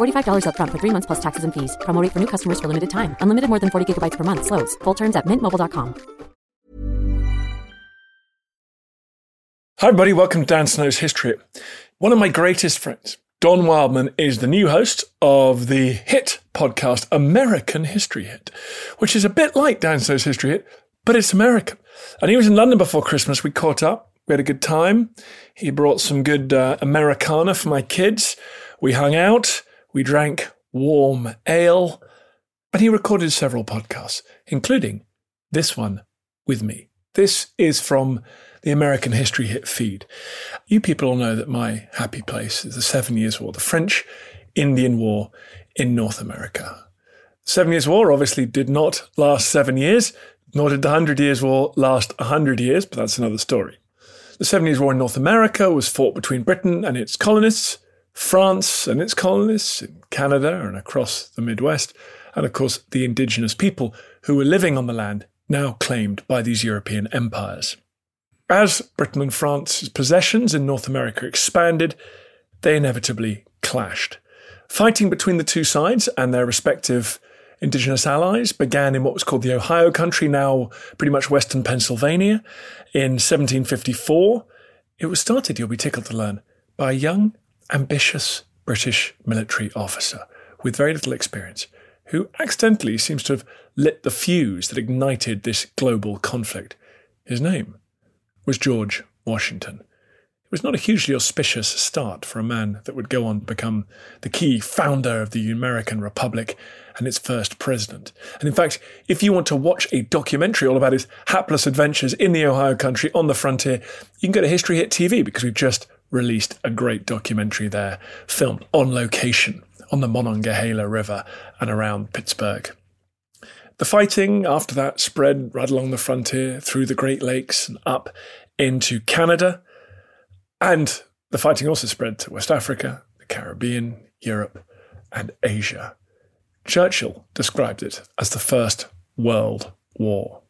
$45 upfront for three months plus taxes and fees. Promo for new customers for limited time. Unlimited more than 40 gigabytes per month. Slows. Full terms at mintmobile.com. Hi, everybody. Welcome to Dan Snow's History. One of my greatest friends, Don Wildman, is the new host of the hit podcast American History Hit, which is a bit like Dan Snow's History Hit, but it's American. And he was in London before Christmas. We caught up. We had a good time. He brought some good uh, Americana for my kids. We hung out. We drank warm ale. And he recorded several podcasts, including this one with me. This is from the American History Hit feed. You people all know that my happy place is the Seven Years' War, the French Indian War in North America. The Seven Years' War obviously did not last seven years, nor did the Hundred Years' War last a hundred years, but that's another story. The Seven Years' War in North America was fought between Britain and its colonists, France and its colonists, in Canada and across the Midwest, and of course the indigenous people who were living on the land now claimed by these European empires. As Britain and France's possessions in North America expanded, they inevitably clashed. Fighting between the two sides and their respective indigenous allies began in what was called the Ohio Country, now pretty much western Pennsylvania, in 1754. It was started, you'll be tickled to learn, by a young, ambitious British military officer with very little experience, who accidentally seems to have lit the fuse that ignited this global conflict. His name was George Washington. It was not a hugely auspicious start for a man that would go on to become the key founder of the American Republic and its first president. And in fact, if you want to watch a documentary all about his hapless adventures in the Ohio country on the frontier, you can go to History Hit TV because we've just released a great documentary there, filmed on location on the Monongahela River and around Pittsburgh. The fighting after that spread right along the frontier through the Great Lakes and up into Canada. And the fighting also spread to West Africa, the Caribbean, Europe, and Asia. Churchill described it as the First World War.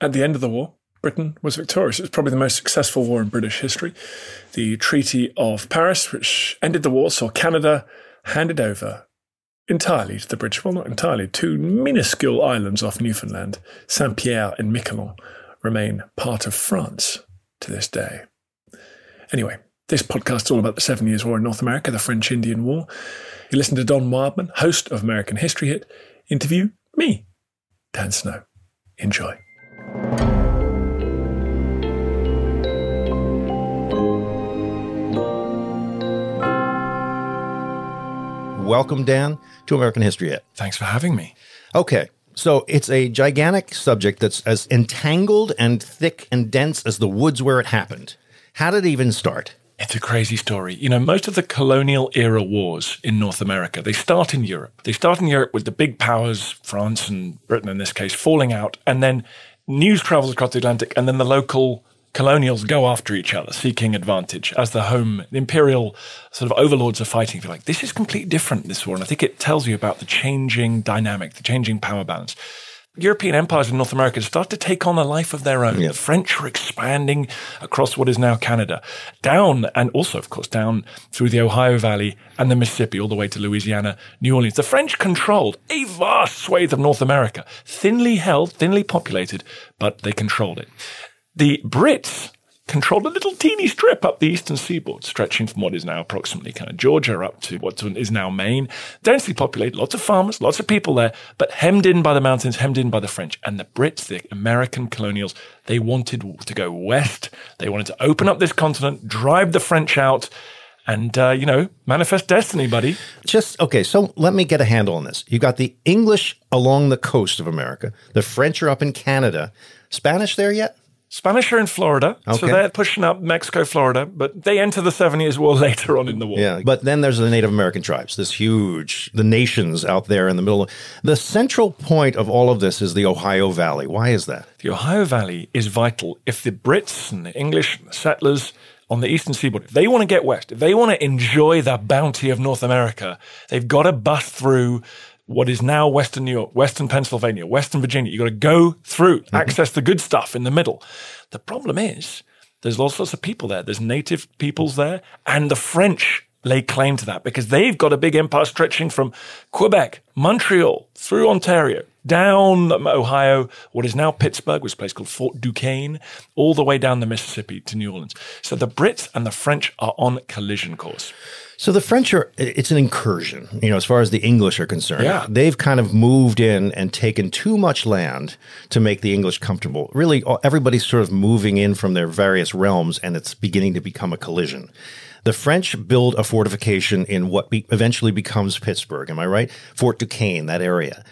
At the end of the war, Britain was victorious. It was probably the most successful war in British history. The Treaty of Paris, which ended the war, saw Canada handed over entirely to the British. Well, not entirely. Two minuscule islands off Newfoundland, Saint Pierre and Miquelon, remain part of France to this day. Anyway, this podcast is all about the Seven Years' War in North America, the French Indian War. You listen to Don Wildman, host of American History Hit, interview me, Dan Snow. Enjoy. Welcome, Dan, to American History Hit. Thanks for having me. Okay, so it's a gigantic subject that's as entangled and thick and dense as the woods where it happened. How did it even start? It's a crazy story. You know, most of the colonial era wars in North America, they start in Europe. They start in Europe with the big powers, France and Britain in this case, falling out, and then news travels across the Atlantic, and then the local colonials go after each other, seeking advantage as the home, the imperial sort of overlords are fighting. Feel like this is completely different, this war. And I think it tells you about the changing dynamic, the changing power balance. European empires in North America start to take on a life of their own. The French are expanding across what is now Canada, down and also, of course, down through the Ohio Valley and the Mississippi, all the way to Louisiana, New Orleans. The French controlled a vast swathe of North America, thinly held, thinly populated, but they controlled it. The Brits controlled a little teeny strip up the eastern seaboard, stretching from what is now approximately kind of Georgia up to what is now Maine. Densely populated, lots of farmers, lots of people there, but hemmed in by the mountains, hemmed in by the French. And the Brits, the American colonials, they wanted to go west. They wanted to open up this continent, drive the French out and uh, you know manifest destiny buddy Just okay, so let me get a handle on this. You got the English along the coast of America, the French are up in Canada. Spanish there yet? Spanish are in florida so they're pushing up mexico florida but they enter the seven years war later on in the war Yeah, but then there's the Native American tribes, this huge, the nations out there in the middle. The central point of all of this is the Ohio Valley. Why is that? the ohio valley is vital if the brits and the english and the settlers on the eastern seaboard if they want to get west if they want to enjoy the bounty of north america they've got to bust through what is now Western New York, Western Pennsylvania, Western Virginia. You've got to go through, mm-hmm. access the good stuff in the middle. The problem is there's all sorts of people there. There's native peoples there, and the French lay claim to that because they've got a big empire stretching from Quebec, Montreal, through Ontario, down Ohio, what is now Pittsburgh, was a place called Fort Duquesne, all the way down the Mississippi to New Orleans. So the Brits and the French are on collision course. So the French are, it's an incursion, you know, as far as the English are concerned. Yeah. They've kind of moved in and taken too much land to make the English comfortable. Really, everybody's sort of moving in from their various realms and it's beginning to become a collision. The French build a fortification in what be- eventually becomes Pittsburgh. Am I right? Fort Duquesne, that area.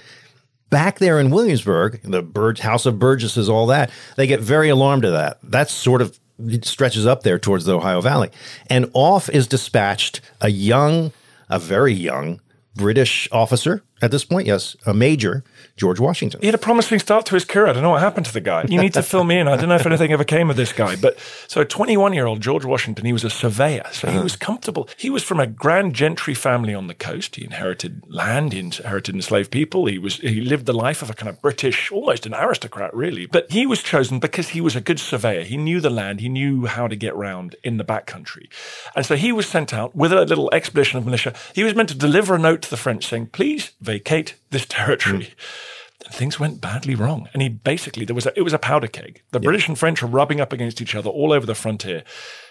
Back there in Williamsburg, the House of Burgesses, all that, they get very alarmed at that. That's sort of stretches up there towards the Ohio Valley. And off is dispatched a young, a very young British officer at this point, yes, a major, George Washington. He had a promising start to his career. I don't know what happened to the guy. You need to fill me in. I don't know if anything ever came of this guy. But so, 21 year old George Washington, he was a surveyor. So he uh-huh. was comfortable. He was from a grand gentry family on the coast. He inherited land, he inherited enslaved people. He was he lived the life of a kind of British, almost an aristocrat, really. But he was chosen because he was a good surveyor. He knew the land, he knew how to get round in the backcountry. And so he was sent out with a little expedition of militia. He was meant to deliver a note to the French saying, please vacate this territory. And things went badly wrong. And he basically there was a, it was a powder keg. The British and French were rubbing up against each other all over the frontier.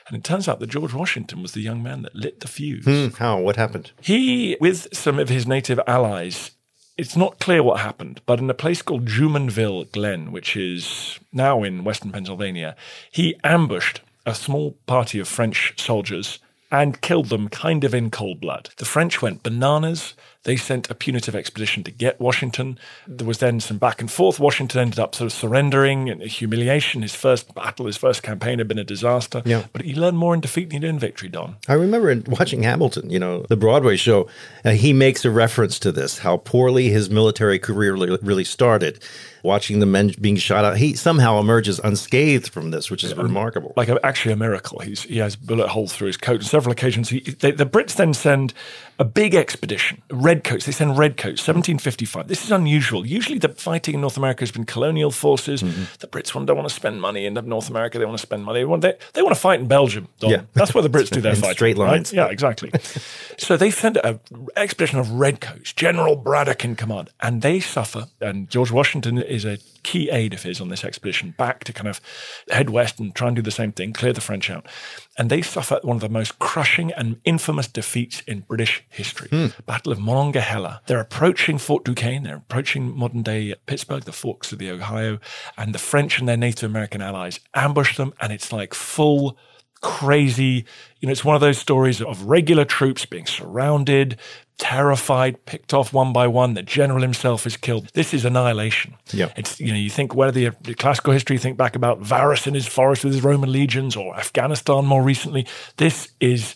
And it turns out that George Washington was the young man that lit the fuse. Hmm, How? What happened? He, with some of his native allies, it's not clear what happened, but in a place called Jumonville Glen, which is now in western Pennsylvania, he ambushed a small party of French soldiers and killed them kind of in cold blood. The French went bananas. They sent a punitive expedition to get Washington. There was then some back and forth. Washington ended up sort of surrendering and humiliation. His first battle, his first campaign had been a disaster. Yeah. But he learned more in defeat than he did in victory, Don. I remember in watching Hamilton, you know, the Broadway show, uh, he makes a reference to this, how poorly his military career really, really started. Watching the men being shot out, he somehow emerges unscathed from this, which is remarkable. like a, actually a miracle. He's, he has bullet holes through his coat on several occasions. He, they, the Brits then send a big expedition, redcoats. They send redcoats, 1755. This is unusual. Usually, the fighting in North America has been colonial forces. Mm-hmm. The Brits don't want to spend money in North America. They want to spend money. They want, they, they want to fight in Belgium. Don. Yeah. That's where the Brits do their In fighting. straight right? lines. Yeah, exactly. so they send an expedition of redcoats, General Braddock in command, and they suffer. And George Washington is a key aide of his on this expedition back to kind of head west and try and do the same thing, clear the French out. And they suffer one of the most crushing and infamous defeats in British history. Hmm. Battle of Monongahela. They're approaching Fort Duquesne. They're approaching modern day Pittsburgh, the forks of the Ohio, and the French and their Native American allies ambush them. And it's like full crazy. You know, it's one of those stories of regular troops being surrounded, terrified, picked off one by one. The general himself is killed. This is annihilation. Yeah. It's, you know, you think whether the, the classical history, you think back about Varus in his forest with his Roman legions or Afghanistan more recently. This is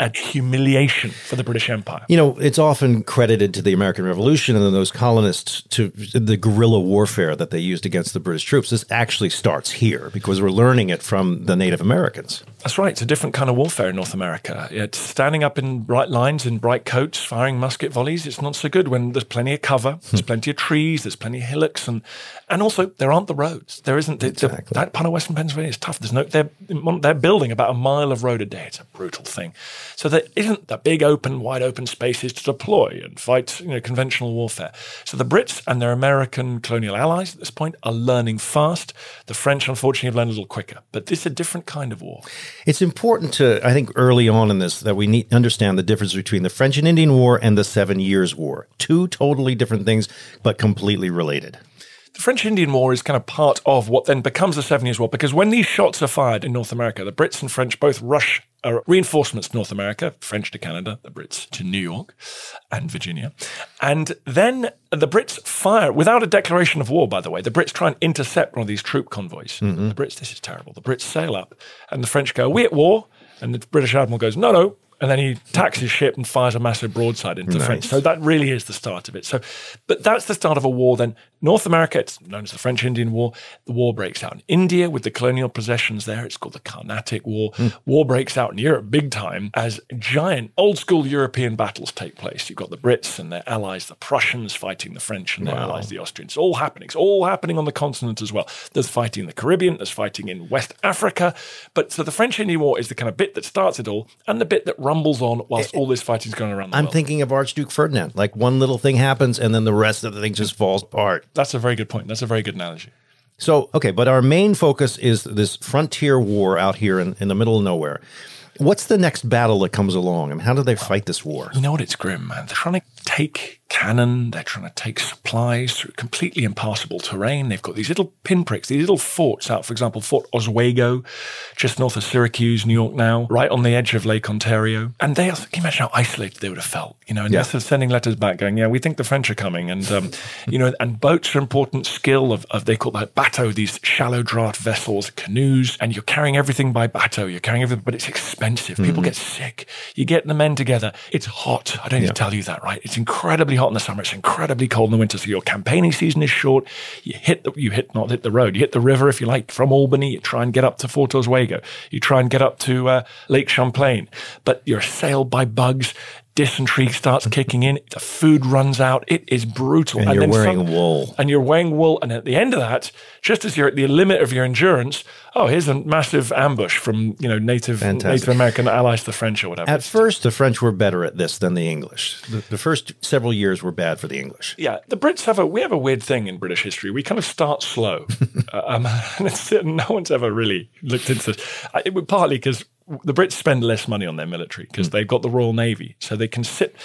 a humiliation for the British Empire. You know, it's often credited to the American Revolution and then those colonists to the guerrilla warfare that they used against the British troops. This actually starts here because we're learning it from the Native Americans. That's right. It's a different kind of warfare in North America. It's standing up in bright lines, in bright coats, firing musket volleys. It's not so good when there's plenty of cover, hmm. there's plenty of trees, there's plenty of hillocks, and and also there aren't the roads. There isn't the, the- that part of Western Pennsylvania is tough. There's no they're they're building about a mile of road a day. It's a brutal thing. So there isn't the big open, wide open spaces to deploy and fight you know, conventional warfare. So the Brits and their American colonial allies at this point are learning fast. The French, unfortunately, have learned a little quicker. But this is a different kind of war. It's important to, I think, early on in this that we need understand the difference between the French and Indian War and the Seven Years' War. Two totally different things, but completely related. The French Indian War is kind of part of what then becomes the Seven Years' War because when these shots are fired in North America, the Brits and French both rush uh, reinforcements to North America, French to Canada, the Brits to New York and Virginia. And then the Brits fire, without a declaration of war, by the way, the Brits try and intercept one of these troop convoys. Mm-hmm. The Brits, this is terrible. The Brits sail up and the French go, Are we at war? And the British Admiral goes, No, no, and then he tacks his ship and fires a massive broadside into nice. the French. So that really is the start of it. So, but that's the start of a war. Then North America, it's known as the French Indian War. The war breaks out in India with the colonial possessions there. It's called the Carnatic War. Mm. War breaks out in Europe big time as giant old school European battles take place. You've got the Brits and their allies, the Prussians fighting the French and their wow. allies, the Austrians. It's all happening. It's all happening on the continent as well. There's fighting in the Caribbean. There's fighting in West Africa. But so the French Indian War is the kind of bit that starts it all and the bit that rumbles on whilst all this fighting's going around the I'm world. thinking of Archduke Ferdinand. Like one little thing happens and then the rest of the thing just falls apart. That's a very good point. That's a very good analogy. So, okay, but our main focus is this frontier war out here in, in the middle of nowhere. What's the next battle that comes along? I mean, how do they fight this war? You know what? It's grim, man. They're trying to take cannon. They're trying to take supplies through completely impassable terrain. They've got these little pinpricks, these little forts out, for example, Fort Oswego, just north of Syracuse, New York now, right on the edge of Lake Ontario. And they, can you imagine how isolated they would have felt? You know, and yeah. they're sending letters back going, yeah, we think the French are coming. And, um, you know, and boats are important skill of, of, they call that bateau, these shallow draught vessels, canoes, and you're carrying everything by bateau. You're carrying everything, but it's expensive. People mm-hmm. get sick. You get the men together. It's hot. I don't need yeah. to tell you that, right? It's incredibly hot in the summer. It's incredibly cold in the winter. So your campaigning season is short. You hit the, you hit not hit the road. You hit the river if you like from Albany. You try and get up to Fort Oswego. You try and get up to uh, Lake Champlain, but you're assailed by bugs dysentery starts kicking in, the food runs out. It is brutal. And, and you're wearing some, wool. And you're wearing wool. And at the end of that, just as you're at the limit of your endurance, oh, here's a massive ambush from you know native Fantastic. Native American allies, the French or whatever. At first, the French were better at this than the English. The, the, first several years were bad for the English. Yeah, the Brits have a we have a weird thing in British history. We kind of start slow, uh, um, no one's ever really looked into this. Uh, it was partly because the Brits spend less money on their military because mm. they've got the Royal Navy, so they can sit.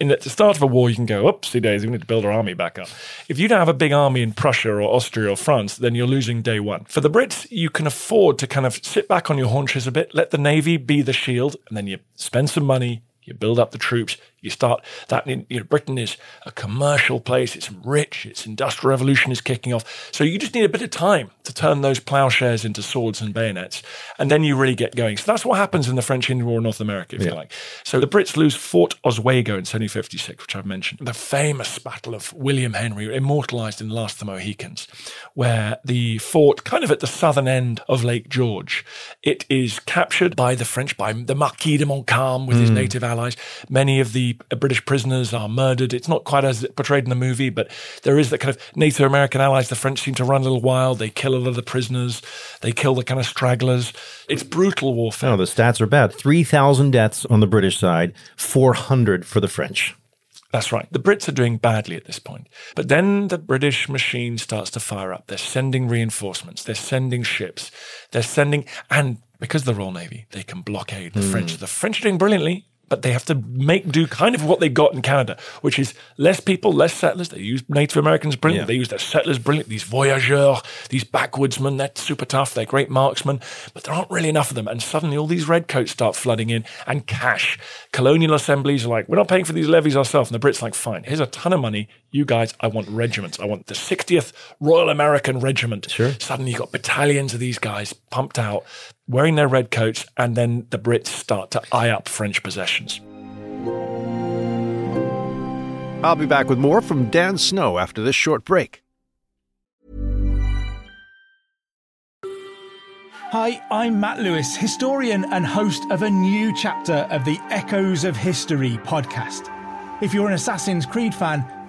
In at the start of a war, you can go, "Oopsie days, we need to build our army back up." If you don't have a big army in Prussia or Austria or France, then you're losing day one. For the Brits, you can afford to kind of sit back on your haunches a bit, let the Navy be the shield, and then you spend some money, you build up the troops, you start that in you know, Britain is a commercial place, it's rich, its industrial revolution is kicking off. So you just need a bit of time to turn those plowshares into swords and bayonets, and then you really get going. So that's what happens in the French Indian War in North America, if yeah. you like. So the Brits lose Fort Oswego in 1756, which I've mentioned. The famous Battle of William Henry, immortalized in Last of the Mohicans, where the fort, kind of at the southern end of Lake George, it is captured by the French, by the Marquis de Montcalm with mm. his native allies. Many of the British prisoners are murdered. It's not quite as portrayed in the movie, but there is that kind of Native American allies. The French seem to run a little wild. They kill a lot of the prisoners. They kill the kind of stragglers. It's brutal warfare. No, the stats are bad. 3,000 deaths on the British side, 400 for the French. That's right. The Brits are doing badly at this point. But then the British machine starts to fire up. They're sending reinforcements. They're sending ships. They're sending, and because of the Royal Navy, they can blockade the mm. French. The French are doing brilliantly but they have to make do kind of what they got in Canada, which is less people, less settlers. They use Native Americans brilliant. Yeah. They use their settlers brilliant. These voyageurs, these backwoodsmen, they're super tough. They're great marksmen, but there aren't really enough of them. And suddenly all these redcoats start flooding in and cash. Colonial assemblies are like, we're not paying for these levies ourselves. And the Brits are like, fine, here's a ton of money. You guys, I want regiments. I want the 60th Royal American Regiment. Sure. Suddenly you've got battalions of these guys pumped out wearing their red coats, and then the Brits start to eye up French possessions. I'll be back with more from Dan Snow after this short break. Hi, I'm Matt Lewis, historian and host of a new chapter of the Echoes of History podcast. If you're an Assassin's Creed fan,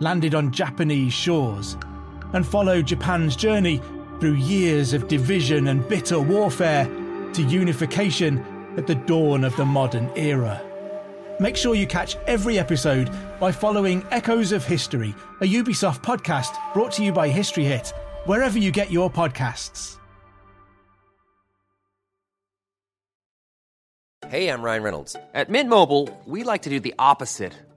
landed on Japanese shores, and follow Japan's journey through years of division and bitter warfare to unification at the dawn of the modern era. Make sure you catch every episode by following Echoes of History, a Ubisoft podcast brought to you by History Hit, wherever you get your podcasts. Hey, I'm Ryan Reynolds. At Mint Mobile, we like to do the opposite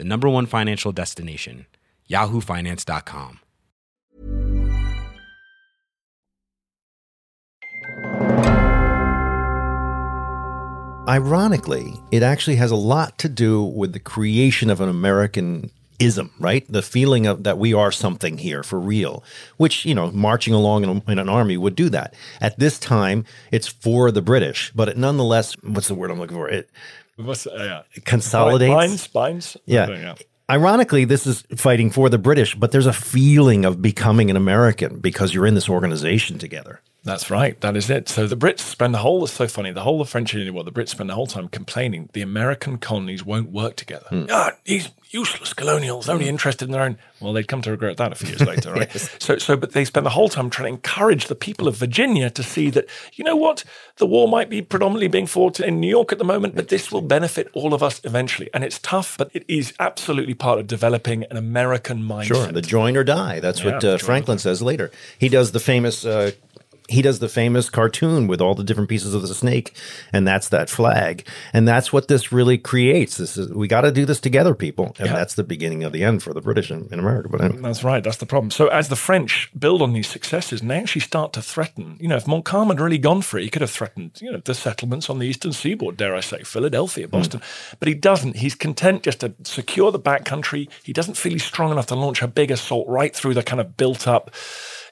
the number one financial destination, yahoofinance.com. Ironically, it actually has a lot to do with the creation of an American ism, right? The feeling of that we are something here for real, which, you know, marching along in, in, an army would do that. At this time, it's for the British, but it nonetheless, what's the word I'm looking for? It What's, uh, yeah. consolidates. Binds, binds. Yeah. yeah. Ironically, this is fighting for the British, but there's a feeling of becoming an American because you're in this organization together. That's right. That is it. So the Brits spend the whole, it's so funny, the whole of French India War, the Brits spend the whole time complaining the American colonies won't work together. Ah, these useless colonials, only interested in their own. Well, they'd come to regret that a few years later, right? So, so, but they spend the whole time trying to encourage the people of Virginia to see that, you know what, the war might be predominantly being fought in New York at the moment, but this will benefit all of us eventually. And it's tough, but it is absolutely part of developing an American mindset. Sure, the join or die. That's Yeah, what uh, Franklin says later. He does the famous. Uh, he does the famous cartoon with all the different pieces of the snake, and that's that flag, and that's what this really creates. This is we got to do this together, people, and Yeah. that's the beginning of the end for the British in, in America. But anyway. That's right. That's the problem. So as the French build on these successes, and they actually start to threaten. You know, if Montcalm had really gone for it, he could have threatened, you know, the settlements on the eastern seaboard. Dare I say, Philadelphia, hmm. Boston. But he doesn't. He's content just to secure the backcountry. He doesn't feel he's strong enough to launch a big assault right through the kind of built up.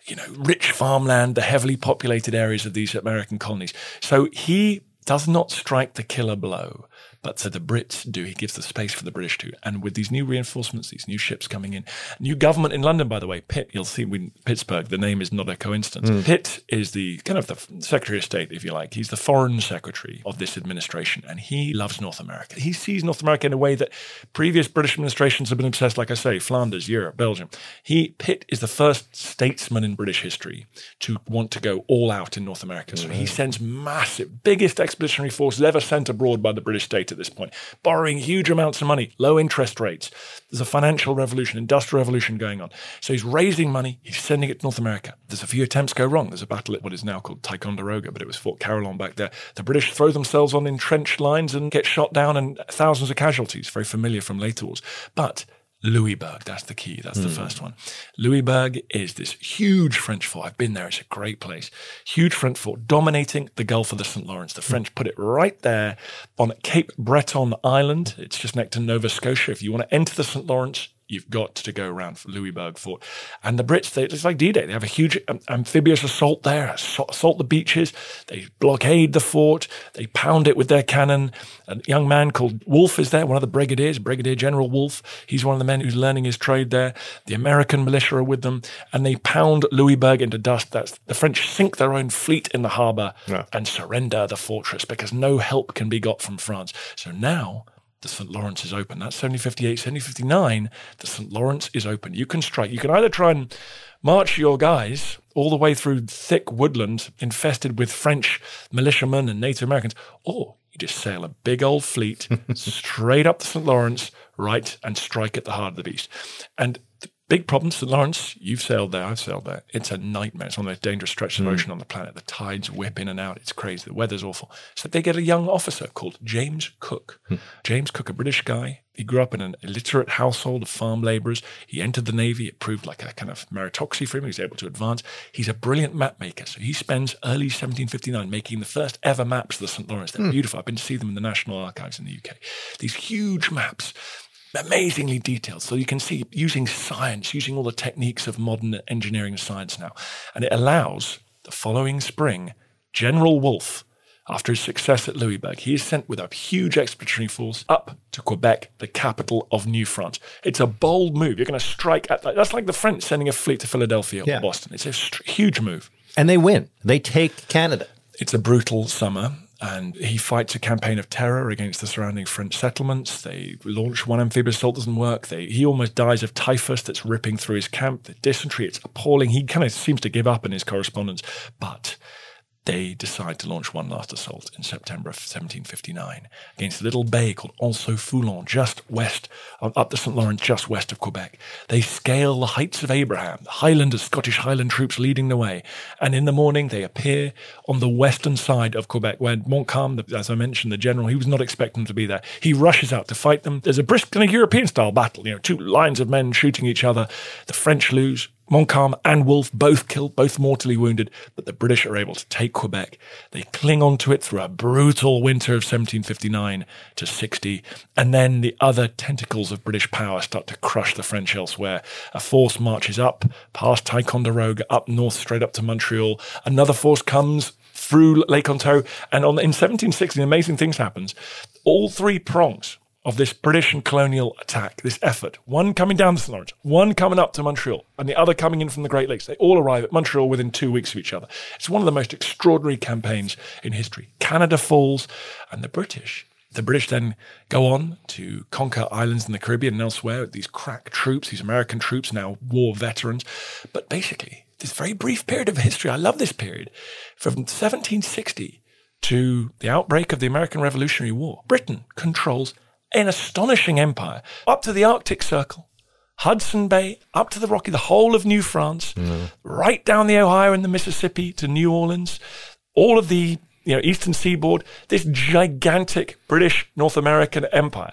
You know, rich farmland, the heavily populated areas of these American colonies. So he does not strike the killer blow. But to the Brits do. He gives the space for the British to. And with these new reinforcements, these new ships coming in, new government in London, by the way, Pitt, you'll see in Pittsburgh, the name is not a coincidence. Hmm. Pitt is the kind of the Secretary of State, if you like. He's the foreign secretary of this administration, and he loves North America. He sees North America in a way that previous British administrations have been obsessed, like I say, Flanders, Europe, Belgium. He, Pitt is the first statesman in British history to want to go all out in North America. So he hmm. sends massive, biggest expeditionary forces ever sent abroad by the British state at this point, borrowing huge amounts of money, low interest rates. There's a financial revolution, industrial revolution going on. So he's raising money, he's sending it to North America. There's a few attempts go wrong. There's a battle at what is now called Ticonderoga, but it was Fort Carillon back there. The British throw themselves on entrenched lines and get shot down and thousands of casualties, very familiar from later wars. But Louisburg, that's the key. That's the hmm. first one. Louisburg is this huge French fort. I've been there. It's a great place. Huge French fort dominating the Gulf of the St. Lawrence. The French put it right there on Cape Breton Island. It's just next to Nova Scotia. If you want to enter the St. Lawrence, you've got to go around Louisburg Fort. And the Brits, they, it's like D-Day. They have a huge um, amphibious assault there, assault, the beaches. They blockade the fort. They pound it with their cannon. A young man called Wolfe is there, one of the brigadiers, Brigadier General Wolfe. He's one of the men who's learning his trade there. The American militia are with them, and they pound Louisburg into dust. That's the French sink their own fleet in the harbour Yeah. and surrender the fortress because no help can be got from France. So now the St. Lawrence is open. That's 1758, 1759. The St. Lawrence is open. You can strike. You can either try and march your guys all the way through thick woodland infested with French militiamen and Native Americans, or you just sail a big old fleet straight up the St. Lawrence, right, and strike at the heart of the beast. And big problem, St. Lawrence, you've sailed there, I've sailed there. It's a nightmare. It's one of the most dangerous stretches of hmm. ocean on the planet. The tides whip in and out. It's crazy. The weather's awful. So they get a young officer called James Cook. Hmm. James Cook, a British guy. He grew up in an illiterate household of farm laborers. He entered the Navy. It proved like a kind of meritocracy for him. He was able to advance. He's a brilliant map maker. So he spends early 1759 making the first ever maps of the St. Lawrence. They're hmm. beautiful. I've been to see them in the National Archives in the UK. These huge maps amazingly detailed. So you can see using science, using all the techniques of modern engineering science now. And it allows the following spring, General Wolfe, after his success at Louisburg, he is sent with a huge expeditionary force up to Quebec, the capital of New France. It's a bold move. You're going to strike at that. That's like the French sending a fleet to Philadelphia Yeah. or Boston. It's a huge move. And they win. They take Canada. It's a brutal summer, and he fights a campaign of terror against the surrounding French settlements. They launch one amphibious assault doesn't work. They, he almost dies of typhus that's ripping through his camp. The dysentery, it's appalling. He kind of seems to give up in his correspondence, but they decide to launch one last assault in September of 1759 against a little bay called Anse Foulon, just west, up the St. Lawrence, just west of Quebec. They scale the heights of Abraham, the Highlanders, Scottish Highland troops leading the way. And in the morning, they appear on the western side of Quebec, where Montcalm, as I mentioned, the general, he was not expecting them to be there. He rushes out to fight them. There's a brisk kind of European style battle, you know, two lines of men shooting each other. The French lose. Montcalm and Wolfe both killed, both mortally wounded, but the British are able to take Quebec. They cling on to it through a brutal winter of 1759 to 60, and then the other tentacles of British power start to crush the French elsewhere. A force marches up past Ticonderoga, up north, straight up to Montreal. Another force comes through Lake Ontario, and on, in 1760, amazing things happens. All three prongs of this British and colonial attack, this effort. One coming down the St. Lawrence, one coming up to Montreal, and the other coming in from the Great Lakes. They all arrive at Montreal within two weeks of each other. It's one of the most extraordinary campaigns in history. Canada falls, and the British. The British then go on to conquer islands in the Caribbean and elsewhere. These crack troops, these American troops, now war veterans. But basically, this very brief period of history, I love this period, from 1760 to the outbreak of the American Revolutionary War, Britain controls an astonishing empire up to the Arctic Circle, Hudson Bay, up to the Rocky, the whole of New France, right down the Ohio and the Mississippi to New Orleans, all of the you know eastern seaboard, this gigantic British North American empire.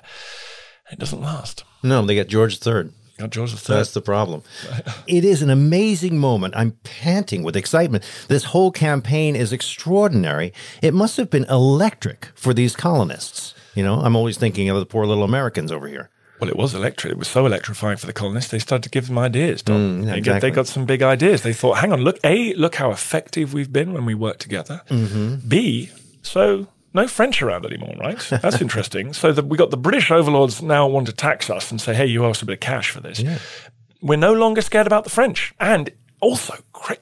It doesn't last. No, they got George III. Got George III. That's the problem. it is an amazing moment. I'm panting with excitement. This whole campaign is extraordinary. It must have been electric for these colonists. You know, I'm always thinking of the poor little Americans over here. Well, it was electric. It was so electrifying for the colonists. They started to give them ideas. Mm, yeah, they, got, they got some big ideas. They thought, hang on, look, A, look how effective we've been when we work together. Mm-hmm. B, so no French around anymore, right? That's interesting. So the, we got the British overlords now want to tax us and say, hey, you owe us a bit of cash for this. We're no longer scared about the French. And also,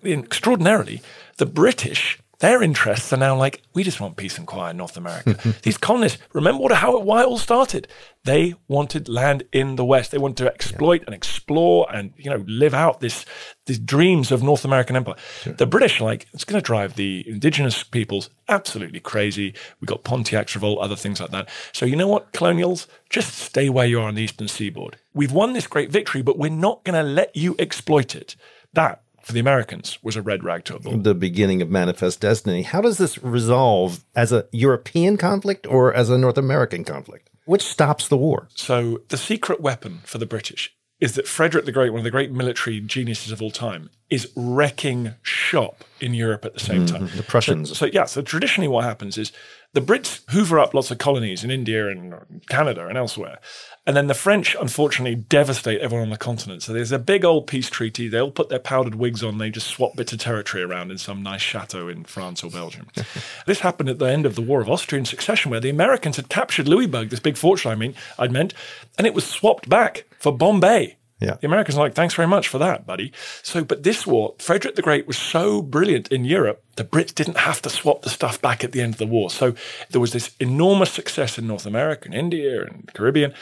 extraordinarily, the British. Their interests are now like, we just want peace and quiet in North America. These colonists, remember what, how it, why it all started? They wanted land in the West. They wanted to exploit and explore and, you know, live out this, these dreams of North American empire. The British, like, it's going to drive the indigenous peoples absolutely crazy. We got Pontiac's revolt, other things like that. So you know what, colonials, just stay where you are on the eastern seaboard. We've won this great victory, but we're not going to let you exploit it. That, for the Americans, was a red rag to a bull. The beginning of Manifest Destiny. How does this resolve as a European conflict or as a North American conflict? Which stops the war? So the secret weapon for the British is that Frederick the Great, one of the great military geniuses of all time, is wrecking shop in Europe at the same mm-hmm. time. The Prussians. So, so yeah, so traditionally what happens is the Brits hoover up lots of colonies in India and Canada and elsewhere. And then the French, unfortunately, devastate everyone on the continent. So there's a big old peace treaty. They all put their powdered wigs on. They just swap bits of territory around in some nice chateau in France or Belgium. this happened at the end of the War of Austrian Succession, where the Americans had captured Louisburg, this big fortress, I mean, I'd meant, and it was swapped back for Bombay. Yeah. The Americans are like, thanks very much for that, buddy. So, but this war, Frederick the Great was so brilliant in Europe, the Brits didn't have to swap the stuff back at the end of the war. So there was this enormous success in North America and India and Caribbean,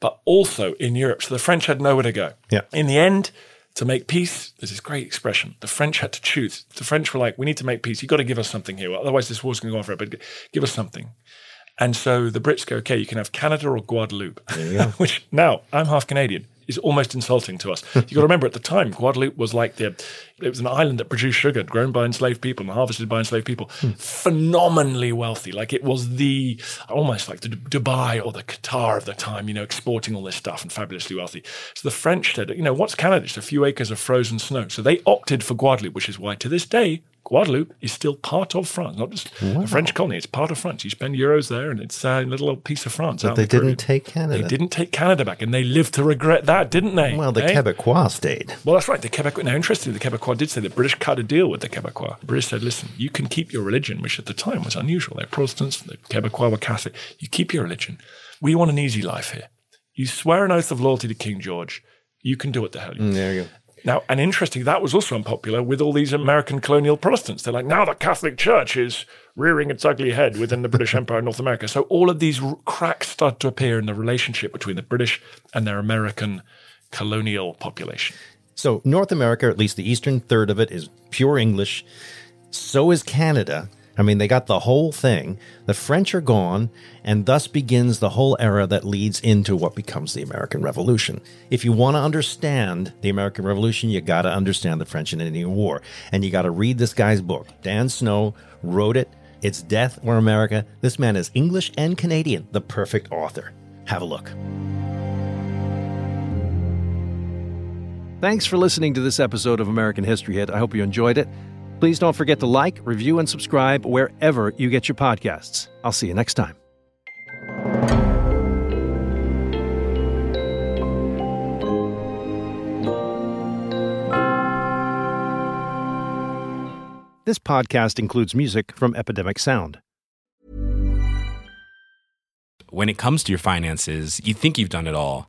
but also in Europe. So the French had nowhere to go. Yeah. In the end, to make peace, there's this great expression. The French had to choose. The French were like, we need to make peace. You've got to give us something here. Otherwise, this war's going to go on forever. But give us something. And so the Brits go, okay, you can have Canada or Guadeloupe, which now I'm half Canadian. Is almost insulting to us. You've got to remember at the time, Guadeloupe was like the, it was an island that produced sugar grown by enslaved people and harvested by enslaved people. Hmm. Phenomenally wealthy. Like it was the, almost like the Dubai or the Qatar of the time, you know, exporting all this stuff and fabulously wealthy. So the French said, you know, what's Canada? It's a few acres of frozen snow. So they opted for Guadeloupe, which is why to this day, Guadeloupe is still part of France, not just a French colony. It's part of France. You spend euros there, and it's a little piece of France. But they the didn't take Canada. They didn't take Canada back, and they lived to regret that, didn't they? Well, the eh? Quebecois stayed. Well, that's right. The Quebec. Now, interestingly, the Quebecois did say the British cut a deal with the Quebecois. The British said, "Listen, you can keep your religion," which at the time was unusual. They're Protestants. The Quebecois were Catholic. You keep your religion. We want an easy life here. You swear an oath of loyalty to King George. You can do what the hell you. Mm, there you go. Now, and interesting, that was also unpopular with all these American colonial Protestants. They're like, now the Catholic Church is rearing its ugly head within the British Empire in North America. So all of these cracks start to appear in the relationship between the British and their American colonial population. So, North America, at least the eastern third of it, is pure English. So is Canada. I mean, they got the whole thing. The French are gone, and thus begins the whole era that leads into what becomes the American Revolution. If you want to understand the American Revolution, you got to understand the French and Indian War. And you got to read this guy's book. Dan Snow wrote it. It's Death or America. This man is English and Canadian, the perfect author. Have a look. Thanks for listening to this episode of American History Hit. I hope you enjoyed it. Please don't forget to like, review, and subscribe wherever you get your podcasts. I'll see you next time. This podcast includes music from Epidemic Sound. When it comes to your finances, you think you've done it all.